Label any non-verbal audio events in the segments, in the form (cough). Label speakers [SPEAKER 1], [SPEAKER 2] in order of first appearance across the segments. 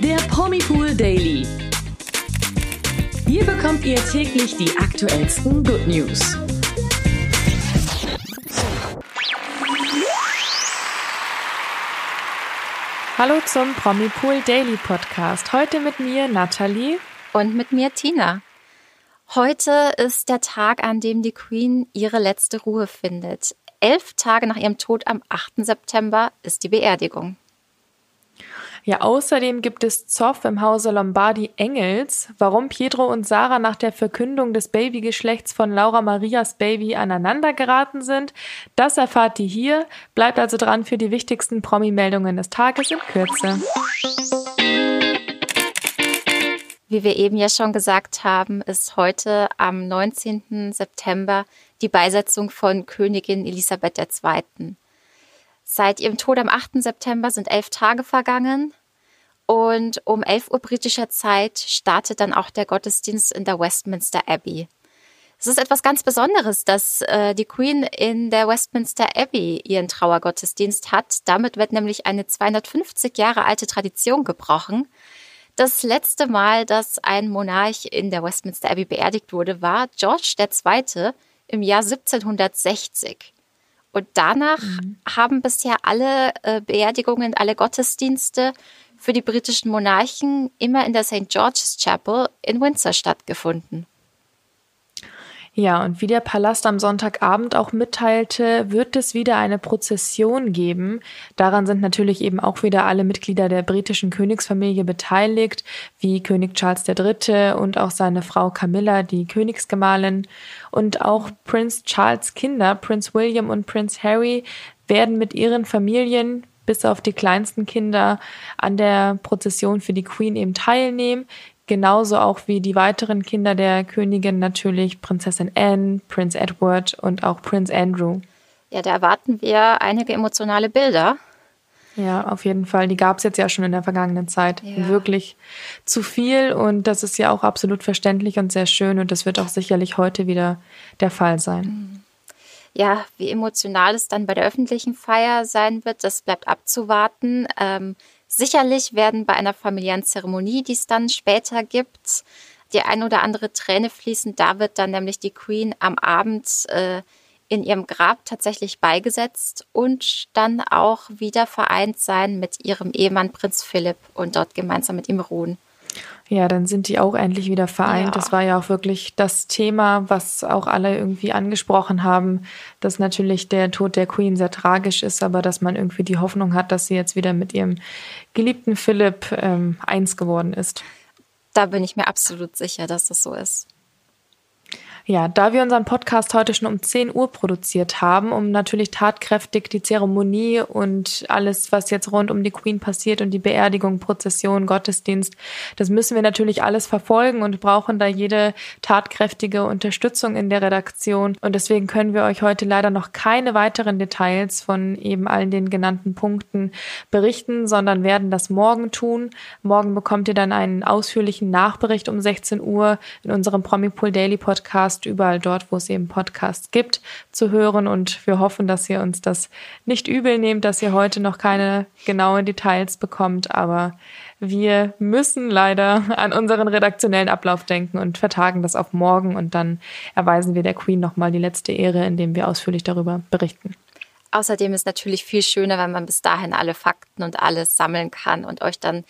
[SPEAKER 1] Der Promipool Daily. Hier bekommt ihr täglich die aktuellsten Good News.
[SPEAKER 2] Hallo zum Promipool Daily Podcast. Heute mit mir Nathalie
[SPEAKER 3] und mit mir Tina. Heute ist der Tag, an dem die Queen ihre letzte Ruhe findet. Elf Tage nach ihrem Tod am 8. September ist die Beerdigung.
[SPEAKER 2] Ja, außerdem gibt es Zoff im Hause Lombardi Engels. Warum Pietro und Sarah nach der Verkündung des Babygeschlechts von Laura Marias Baby aneinandergeraten sind, das erfahrt ihr hier. Bleibt also dran für die wichtigsten Promi-Meldungen des Tages in Kürze.
[SPEAKER 3] Wie wir eben ja schon gesagt haben, ist heute am 19. September die Beisetzung von Königin Elisabeth II. Seit ihrem Tod am 8. September sind elf Tage vergangen und um 11 Uhr britischer Zeit startet dann auch der Gottesdienst in der Westminster Abbey. Es ist etwas ganz Besonderes, dass äh, die Queen in der Westminster Abbey ihren Trauergottesdienst hat. Damit wird nämlich eine 250 Jahre alte Tradition gebrochen. Das letzte Mal, dass ein Monarch in der Westminster Abbey beerdigt wurde, war George II. im Jahr 1760. Und danach mhm. haben bisher alle äh, Beerdigungen, alle Gottesdienste für die britischen Monarchen immer in der St. George's Chapel in Windsor stattgefunden.
[SPEAKER 2] Ja, und wie der Palast am Sonntagabend auch mitteilte, wird es wieder eine Prozession geben. Daran sind natürlich eben auch wieder alle Mitglieder der britischen Königsfamilie beteiligt, wie König Charles III. und auch seine Frau Camilla, die Königsgemahlin. Und auch Prinz Charles Kinder, Prinz William und Prinz Harry, werden mit ihren Familien bis auf die kleinsten Kinder an der Prozession für die Queen eben teilnehmen. Genauso auch wie die weiteren Kinder der Königin natürlich Prinzessin Anne, Prinz Edward und auch Prinz Andrew.
[SPEAKER 3] Ja, da erwarten wir einige emotionale Bilder.
[SPEAKER 2] Ja, auf jeden Fall. Die gab es jetzt ja schon in der vergangenen Zeit. Ja. Wirklich zu viel und das ist ja auch absolut verständlich und sehr schön und das wird auch sicherlich heute wieder der Fall sein. Mhm.
[SPEAKER 3] Ja, wie emotional es dann bei der öffentlichen Feier sein wird, das bleibt abzuwarten. Ähm, Sicherlich werden bei einer familiären Zeremonie, die es dann später gibt, die ein oder andere Träne fließen. Da wird dann nämlich die Queen am Abend äh, in ihrem Grab tatsächlich beigesetzt und dann auch wieder vereint sein mit ihrem Ehemann Prinz Philipp und dort gemeinsam mit ihm ruhen.
[SPEAKER 2] Ja, dann sind die auch endlich wieder vereint. Ja. Das war ja auch wirklich das Thema, was auch alle irgendwie angesprochen haben, dass natürlich der Tod der Queen sehr tragisch ist, aber dass man irgendwie die Hoffnung hat, dass sie jetzt wieder mit ihrem geliebten Philipp ähm, eins geworden ist.
[SPEAKER 3] Da bin ich mir absolut sicher, dass das so ist.
[SPEAKER 2] Ja, da wir unseren Podcast heute schon um 10 Uhr produziert haben, um natürlich tatkräftig die Zeremonie und alles, was jetzt rund um die Queen passiert und die Beerdigung, Prozession, Gottesdienst, das müssen wir natürlich alles verfolgen und brauchen da jede tatkräftige Unterstützung in der Redaktion. Und deswegen können wir euch heute leider noch keine weiteren Details von eben allen den genannten Punkten berichten, sondern werden das morgen tun. Morgen bekommt ihr dann einen ausführlichen Nachbericht um 16 Uhr in unserem Promipool Daily Podcast Podcast, überall dort, wo es eben Podcasts gibt, zu hören. Und wir hoffen, dass ihr uns das nicht übel nehmt, dass ihr heute noch keine genauen Details bekommt. Aber wir müssen leider an unseren redaktionellen Ablauf denken und vertagen das auf morgen. Und dann erweisen wir der Queen nochmal die letzte Ehre, indem wir ausführlich darüber berichten.
[SPEAKER 3] Außerdem ist natürlich viel schöner, wenn man bis dahin alle Fakten und alles sammeln kann und euch dann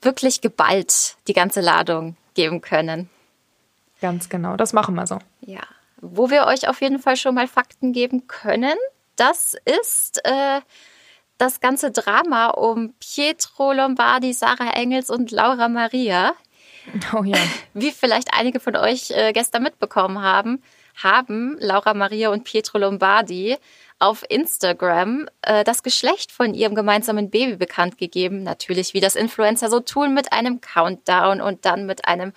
[SPEAKER 3] wirklich geballt die ganze Ladung geben können.
[SPEAKER 2] Ganz genau, das machen wir so.
[SPEAKER 3] Ja, wo wir euch auf jeden Fall schon mal Fakten geben können, das ist äh, das ganze Drama um Pietro Lombardi, Sarah Engels und Laura Maria. Oh ja. (laughs) Wie vielleicht einige von euch äh, gestern mitbekommen haben, haben Laura Maria und Pietro Lombardi auf Instagram äh, das Geschlecht von ihrem gemeinsamen Baby bekannt gegeben. Natürlich, wie das Influencer so tun, mit einem Countdown und dann mit einem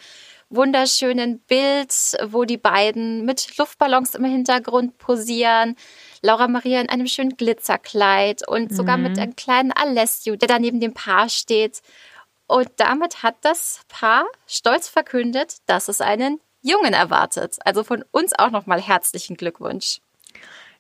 [SPEAKER 3] wunderschönen Bild, wo die beiden mit Luftballons im Hintergrund posieren. Laura Maria in einem schönen Glitzerkleid und sogar mhm. mit einem kleinen Alessio, der da neben dem Paar steht. Und damit hat das Paar stolz verkündet, dass es einen Jungen erwartet. Also von uns auch nochmal herzlichen Glückwunsch.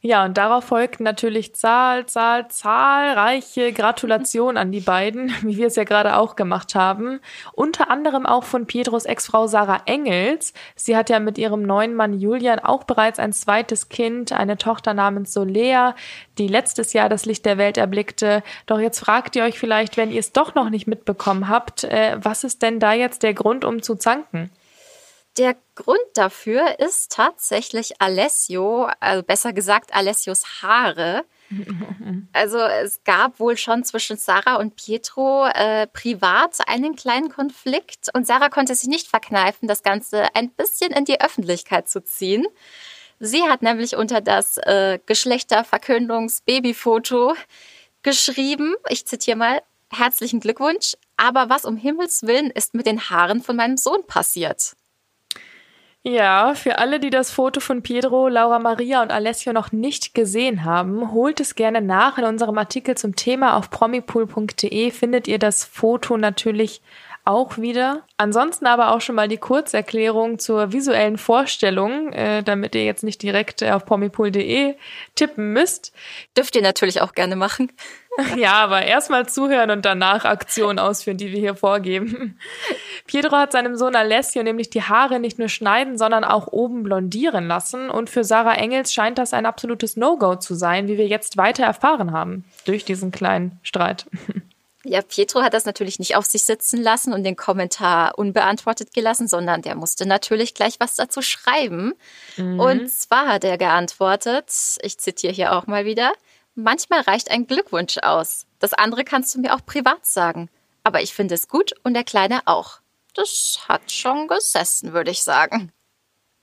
[SPEAKER 2] Ja, und darauf folgten natürlich Zahl, Zahl, zahlreiche Gratulationen an die beiden, (laughs) wie wir es ja gerade auch gemacht haben. Unter anderem auch von Pietros Ex-Frau Sarah Engels. Sie hat ja mit ihrem neuen Mann Julian auch bereits ein zweites Kind, eine Tochter namens Solea, die letztes Jahr das Licht der Welt erblickte. Doch jetzt fragt ihr euch vielleicht, wenn ihr es doch noch nicht mitbekommen habt, äh, was ist denn da jetzt der Grund, um zu zanken?
[SPEAKER 3] Der Grund dafür ist tatsächlich Alessio, also besser gesagt Alessios Haare. (laughs) Also es gab wohl schon zwischen Sarah und Pietro äh, privat einen kleinen Konflikt und Sarah konnte sich nicht verkneifen, das Ganze ein bisschen in die Öffentlichkeit zu ziehen. Sie hat nämlich unter das äh, Geschlechterverkündungs-Babyfoto geschrieben, ich zitiere mal, herzlichen Glückwunsch, aber was um Himmels Willen ist mit den Haaren von meinem Sohn passiert?
[SPEAKER 2] Ja, für alle, die das Foto von Pedro, Laura Maria und Alessio noch nicht gesehen haben, holt es gerne nach. In unserem Artikel zum Thema auf promipool.de findet ihr das Foto natürlich auch wieder. Ansonsten aber auch schon mal die Kurzerklärung zur visuellen Vorstellung, äh, damit ihr jetzt nicht direkt auf promipool.de tippen müsst.
[SPEAKER 3] Dürft ihr natürlich auch gerne machen. (laughs)
[SPEAKER 2] Ja, aber erstmal zuhören und danach Aktionen ausführen, die wir hier vorgeben. (laughs) Pietro hat seinem Sohn Alessio nämlich die Haare nicht nur schneiden, sondern auch oben blondieren lassen. Und für Sarah Engels scheint das ein absolutes No-Go zu sein, wie wir jetzt weiter erfahren haben durch diesen kleinen Streit. (laughs)
[SPEAKER 3] Ja, Pietro hat das natürlich nicht auf sich sitzen lassen und den Kommentar unbeantwortet gelassen, sondern der musste natürlich gleich was dazu schreiben. Mhm. Und zwar hat er geantwortet, ich zitiere hier auch mal wieder, manchmal reicht ein Glückwunsch aus. Das andere kannst du mir auch privat sagen. Aber ich finde es gut und der Kleine auch. Das hat schon gesessen, würde ich sagen.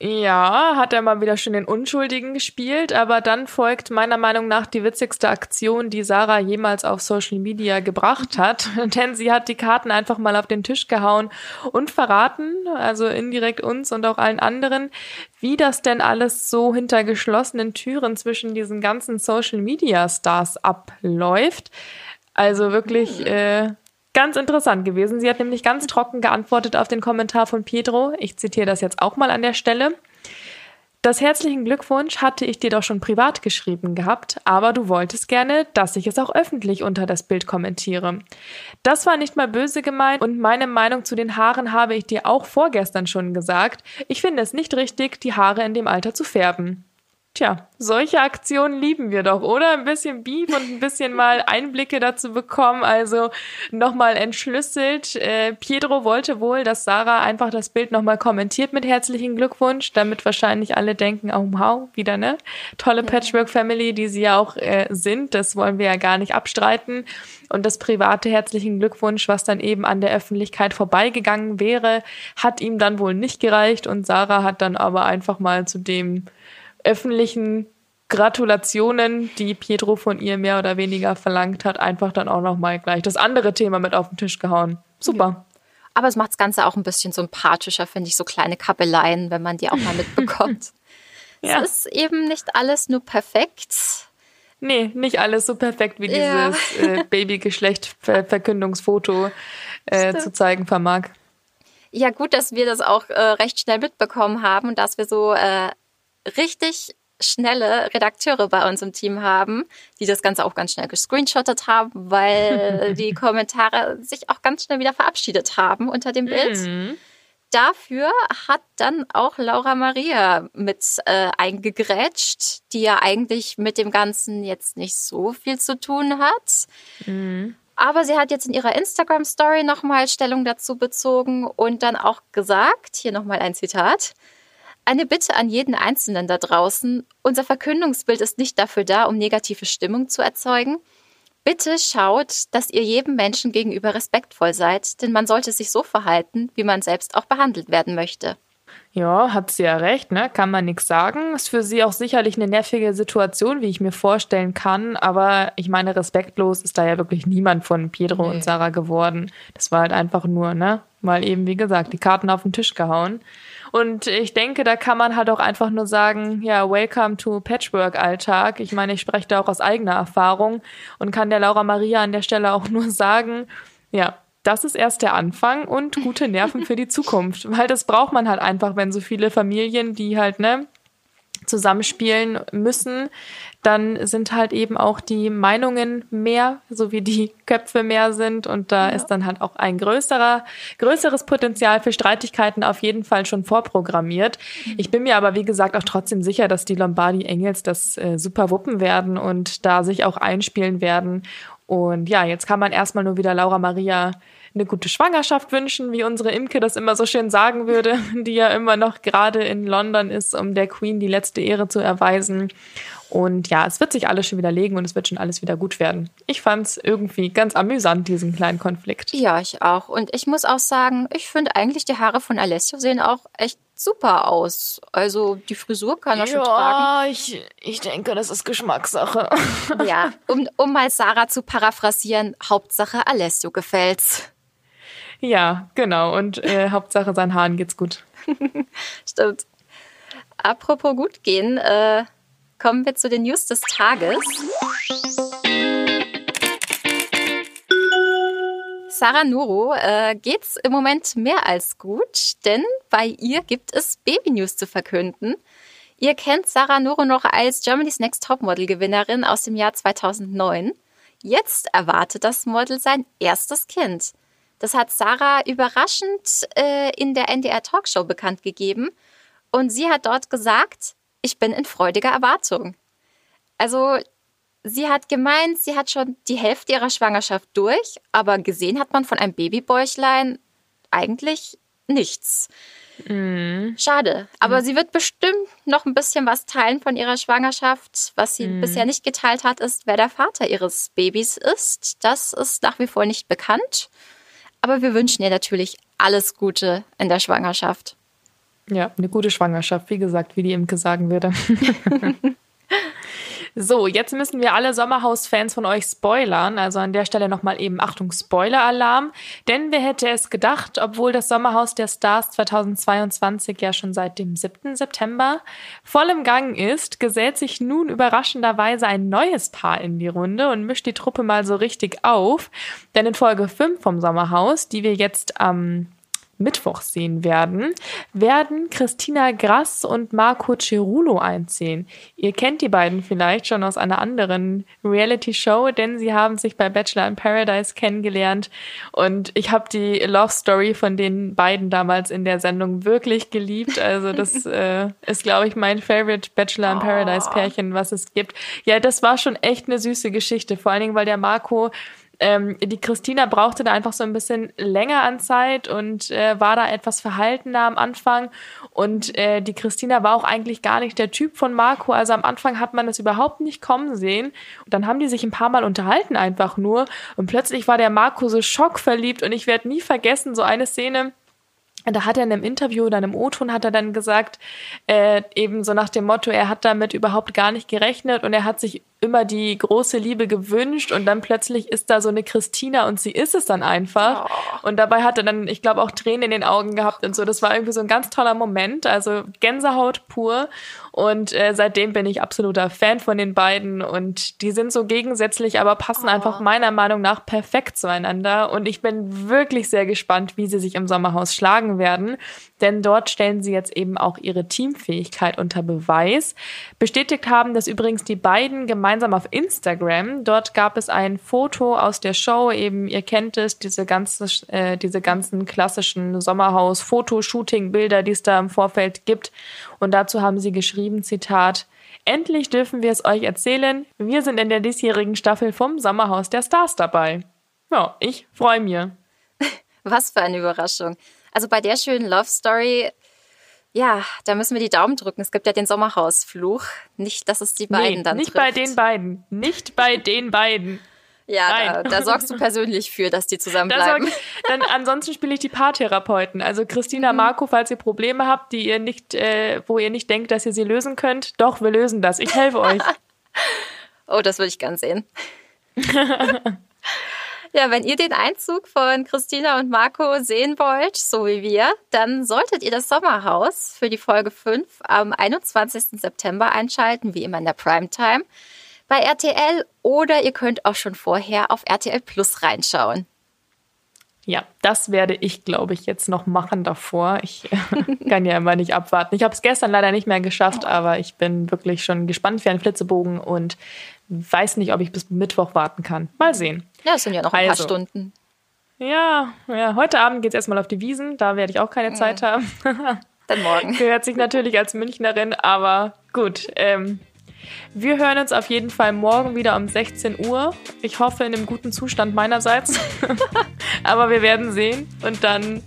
[SPEAKER 2] Ja, hat er mal wieder schön den Unschuldigen gespielt, aber dann folgt meiner Meinung nach die witzigste Aktion, die Sarah jemals auf Social Media gebracht hat, (laughs) denn sie hat die Karten einfach mal auf den Tisch gehauen und verraten, also indirekt uns und auch allen anderen, wie das denn alles so hinter geschlossenen Türen zwischen diesen ganzen Social Media Stars abläuft. Also wirklich äh, ganz interessant gewesen. Sie hat nämlich ganz trocken geantwortet auf den Kommentar von Pietro. Ich zitiere das jetzt auch mal an der Stelle. Das herzlichen Glückwunsch hatte ich dir doch schon privat geschrieben gehabt, aber du wolltest gerne, dass ich es auch öffentlich unter das Bild kommentiere. Das war nicht mal böse gemeint und meine Meinung zu den Haaren habe ich dir auch vorgestern schon gesagt. Ich finde es nicht richtig, die Haare in dem Alter zu färben. Tja, solche Aktionen lieben wir doch, oder? Ein bisschen Beef und ein bisschen mal Einblicke dazu bekommen. Also nochmal entschlüsselt. Äh, Pietro wollte wohl, dass Sarah einfach das Bild nochmal kommentiert mit herzlichen Glückwunsch, damit wahrscheinlich alle denken, oh wow, wieder ne? Tolle Patchwork-Family, die sie ja auch äh, sind. Das wollen wir ja gar nicht abstreiten. Und das private herzlichen Glückwunsch, was dann eben an der Öffentlichkeit vorbeigegangen wäre, hat ihm dann wohl nicht gereicht. Und Sarah hat dann aber einfach mal zu dem öffentlichen Gratulationen, die Pietro von ihr mehr oder weniger verlangt hat, einfach dann auch nochmal gleich das andere Thema mit auf den Tisch gehauen. Super. Ja.
[SPEAKER 3] Aber es macht das Ganze auch ein bisschen sympathischer, finde ich, so kleine Kappeleien, wenn man die auch mal mitbekommt. (laughs) ja. Es ist eben nicht alles nur perfekt.
[SPEAKER 2] Nee, nicht alles so perfekt, wie ja. dieses äh, (laughs) Babygeschlecht-Verkündungsfoto äh, zu zeigen vermag.
[SPEAKER 3] Ja, gut, dass wir das auch äh, recht schnell mitbekommen haben und dass wir so äh, richtig schnelle Redakteure bei uns im Team haben, die das Ganze auch ganz schnell gescreenshottet haben, weil (laughs) die Kommentare sich auch ganz schnell wieder verabschiedet haben unter dem Bild. Mhm. Dafür hat dann auch Laura Maria mit äh, eingegrätscht, die ja eigentlich mit dem Ganzen jetzt nicht so viel zu tun hat. Mhm. Aber sie hat jetzt in ihrer Instagram-Story nochmal Stellung dazu bezogen und dann auch gesagt, hier nochmal ein Zitat, eine Bitte an jeden Einzelnen da draußen. Unser Verkündungsbild ist nicht dafür da, um negative Stimmung zu erzeugen. Bitte schaut, dass ihr jedem Menschen gegenüber respektvoll seid, denn man sollte sich so verhalten, wie man selbst auch behandelt werden möchte.
[SPEAKER 2] Ja, hat sie ja recht, ne? Kann man nichts sagen. Ist für sie auch sicherlich eine nervige Situation, wie ich mir vorstellen kann. Aber ich meine, respektlos ist da ja wirklich niemand von Pedro nee. und Sarah geworden. Das war halt einfach nur, ne? Mal eben, wie gesagt, die Karten auf den Tisch gehauen. Und ich denke, da kann man halt auch einfach nur sagen, ja, welcome to Patchwork-Alltag. Ich meine, ich spreche da auch aus eigener Erfahrung und kann der Laura Maria an der Stelle auch nur sagen, ja, das ist erst der Anfang und gute Nerven für die Zukunft. Weil das braucht man halt einfach, wenn so viele Familien, die halt, ne, zusammenspielen müssen, dann sind halt eben auch die Meinungen mehr, so wie die Köpfe mehr sind. Und da ja. ist dann halt auch ein größerer, größeres Potenzial für Streitigkeiten auf jeden Fall schon vorprogrammiert. Mhm. Ich bin mir aber, wie gesagt, auch trotzdem sicher, dass die Lombardi Engels das äh, super wuppen werden und da sich auch einspielen werden. Und ja, jetzt kann man erstmal nur wieder Laura Maria eine gute Schwangerschaft wünschen, wie unsere Imke das immer so schön sagen würde, (laughs) die ja immer noch gerade in London ist, um der Queen die letzte Ehre zu erweisen. Und ja, es wird sich alles schon wieder legen und es wird schon alles wieder gut werden. Ich fand es irgendwie ganz amüsant, diesen kleinen Konflikt.
[SPEAKER 3] Ja, ich auch. Und ich muss auch sagen, ich finde eigentlich die Haare von Alessio sehen auch echt super aus. Also die Frisur kann er ja, schon tragen.
[SPEAKER 2] Ich, ich denke, das ist Geschmackssache. (laughs)
[SPEAKER 3] Ja, um, um mal Sarah zu paraphrasieren, Hauptsache Alessio gefällt's.
[SPEAKER 2] Ja, genau. Und äh, (laughs) Hauptsache seinen Haaren geht's gut.
[SPEAKER 3] Stimmt. Apropos gut gehen, äh, kommen wir zu den News des Tages. Sarah Nuro äh, geht's im Moment mehr als gut, denn bei ihr gibt es Baby-News zu verkünden. Ihr kennt Sarah Nuro noch als Germany's Next Topmodel-Gewinnerin aus dem Jahr 2009. Jetzt erwartet das Model sein erstes Kind. Das hat Sarah überraschend äh, in der NDR Talkshow bekannt gegeben. Und sie hat dort gesagt, ich bin in freudiger Erwartung. Also sie hat gemeint, sie hat schon die Hälfte ihrer Schwangerschaft durch, aber gesehen hat man von einem Babybäuchlein eigentlich nichts. Mm. Schade. Aber mm. sie wird bestimmt noch ein bisschen was teilen von ihrer Schwangerschaft. Was sie mm. bisher nicht geteilt hat, ist, wer der Vater ihres Babys ist. Das ist nach wie vor nicht bekannt. Aber wir wünschen ihr natürlich alles Gute in der Schwangerschaft.
[SPEAKER 2] Ja, eine gute Schwangerschaft, wie gesagt, wie die Imke sagen würde. (laughs) so, jetzt müssen wir alle Sommerhaus-Fans von euch spoilern. Also an der Stelle nochmal eben Achtung, Spoiler-Alarm. Denn wer hätte es gedacht, obwohl das Sommerhaus der Stars 2022 ja schon seit dem 7. September voll im Gang ist, gesellt sich nun überraschenderweise ein neues Paar in die Runde und mischt die Truppe mal so richtig auf. Denn in Folge 5 vom Sommerhaus, die wir jetzt am Mittwoch sehen werden, werden Christina Grass und Marco Cerulo einziehen. Ihr kennt die beiden vielleicht schon aus einer anderen Reality-Show, denn sie haben sich bei Bachelor in Paradise kennengelernt und ich habe die Love Story von den beiden damals in der Sendung wirklich geliebt. Also das (laughs) äh, ist, glaube ich, mein Favorite Bachelor in Paradise Pärchen, was es gibt. Ja, das war schon echt eine süße Geschichte, vor allen Dingen, weil der Marco ähm, die Christina brauchte da einfach so ein bisschen länger an Zeit und äh, war da etwas verhaltener am Anfang. Und äh, die Christina war auch eigentlich gar nicht der Typ von Marco. Also am Anfang hat man das überhaupt nicht kommen sehen. Und dann haben die sich ein paar Mal unterhalten einfach nur. Und plötzlich war der Marco so schockverliebt. Und ich werde nie vergessen, so eine Szene, da hat er in einem Interview oder einem O-Ton hat er dann gesagt, äh, eben so nach dem Motto, er hat damit überhaupt gar nicht gerechnet und er hat sich immer die große Liebe gewünscht und dann plötzlich ist da so eine Christina und sie ist es dann einfach. Oh. Und dabei hat er dann, ich glaube, auch Tränen in den Augen gehabt und so. Das war irgendwie so ein ganz toller Moment, also Gänsehaut pur. Und äh, seitdem bin ich absoluter Fan von den beiden und die sind so gegensätzlich, aber passen oh. einfach meiner Meinung nach perfekt zueinander. Und ich bin wirklich sehr gespannt, wie sie sich im Sommerhaus schlagen werden, denn dort stellen sie jetzt eben auch ihre Teamfähigkeit unter Beweis. Bestätigt haben das übrigens die beiden gemeinsam gemeinsam auf Instagram. Dort gab es ein Foto aus der Show, eben, ihr kennt es, diese, ganze, äh, diese ganzen klassischen Sommerhaus-Fotoshooting-Bilder, die es da im Vorfeld gibt. Und dazu haben sie geschrieben, Zitat, Endlich dürfen wir es euch erzählen. Wir sind in der diesjährigen Staffel vom Sommerhaus der Stars dabei. Ja, ich freue mich. (laughs)
[SPEAKER 3] Was für eine Überraschung. Also bei der schönen Love Story ja, da müssen wir die Daumen drücken. Es gibt ja den Sommerhausfluch. Nicht, dass es die beiden nee, dann
[SPEAKER 2] nicht
[SPEAKER 3] trifft.
[SPEAKER 2] bei den beiden. Nicht bei den beiden.
[SPEAKER 3] Ja, da, da, sorgst du persönlich für, dass die zusammenbleiben.
[SPEAKER 2] Da dann ansonsten spiele ich die Paartherapeuten. Also Christina, mhm. Marco, falls ihr Probleme habt, die ihr nicht, äh, wo ihr nicht denkt, dass ihr sie lösen könnt, doch, wir lösen das. Ich helfe euch. (laughs)
[SPEAKER 3] oh, das würde ich gern sehen. (laughs) Ja, wenn ihr den Einzug von Christina und Marco sehen wollt, so wie wir, dann solltet ihr das Sommerhaus für die Folge 5 am 21. September einschalten, wie immer in der Primetime, bei RTL oder ihr könnt auch schon vorher auf RTL Plus reinschauen.
[SPEAKER 2] Ja, das werde ich, glaube ich, jetzt noch machen davor. Ich (laughs) kann ja immer nicht abwarten. Ich habe es gestern leider nicht mehr geschafft, aber ich bin wirklich schon gespannt für einen Flitzebogen und weiß nicht, ob ich bis Mittwoch warten kann. Mal sehen.
[SPEAKER 3] Ja, es sind ja noch ein also, paar Stunden.
[SPEAKER 2] Ja, ja, heute Abend geht es erstmal auf die Wiesen. Da werde ich auch keine mhm. Zeit haben.
[SPEAKER 3] Dann morgen. (laughs)
[SPEAKER 2] Gehört sich natürlich als Münchnerin, aber gut. Ähm, wir hören uns auf jeden Fall morgen wieder um 16 Uhr. Ich hoffe in einem guten Zustand meinerseits. (laughs) Aber wir werden sehen. Und dann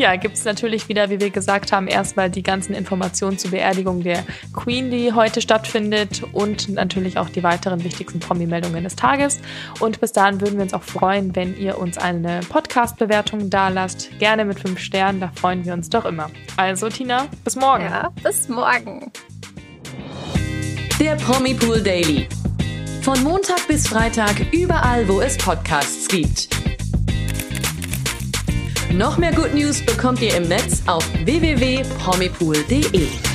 [SPEAKER 2] ja, gibt es natürlich wieder, wie wir gesagt haben, erstmal die ganzen Informationen zur Beerdigung der Queen, die heute stattfindet und natürlich auch die weiteren wichtigsten Promi-Meldungen des Tages. Und bis dahin würden wir uns auch freuen, wenn ihr uns eine Podcast-Bewertung da lasst. Gerne mit fünf Sternen, da freuen wir uns doch immer. Also, Tina, bis morgen.
[SPEAKER 3] Ja, bis morgen
[SPEAKER 1] der Promi Pool Daily. Von Montag bis Freitag überall, wo es Podcasts gibt. Noch mehr Good News bekommt ihr im Netz auf www.promipool.de.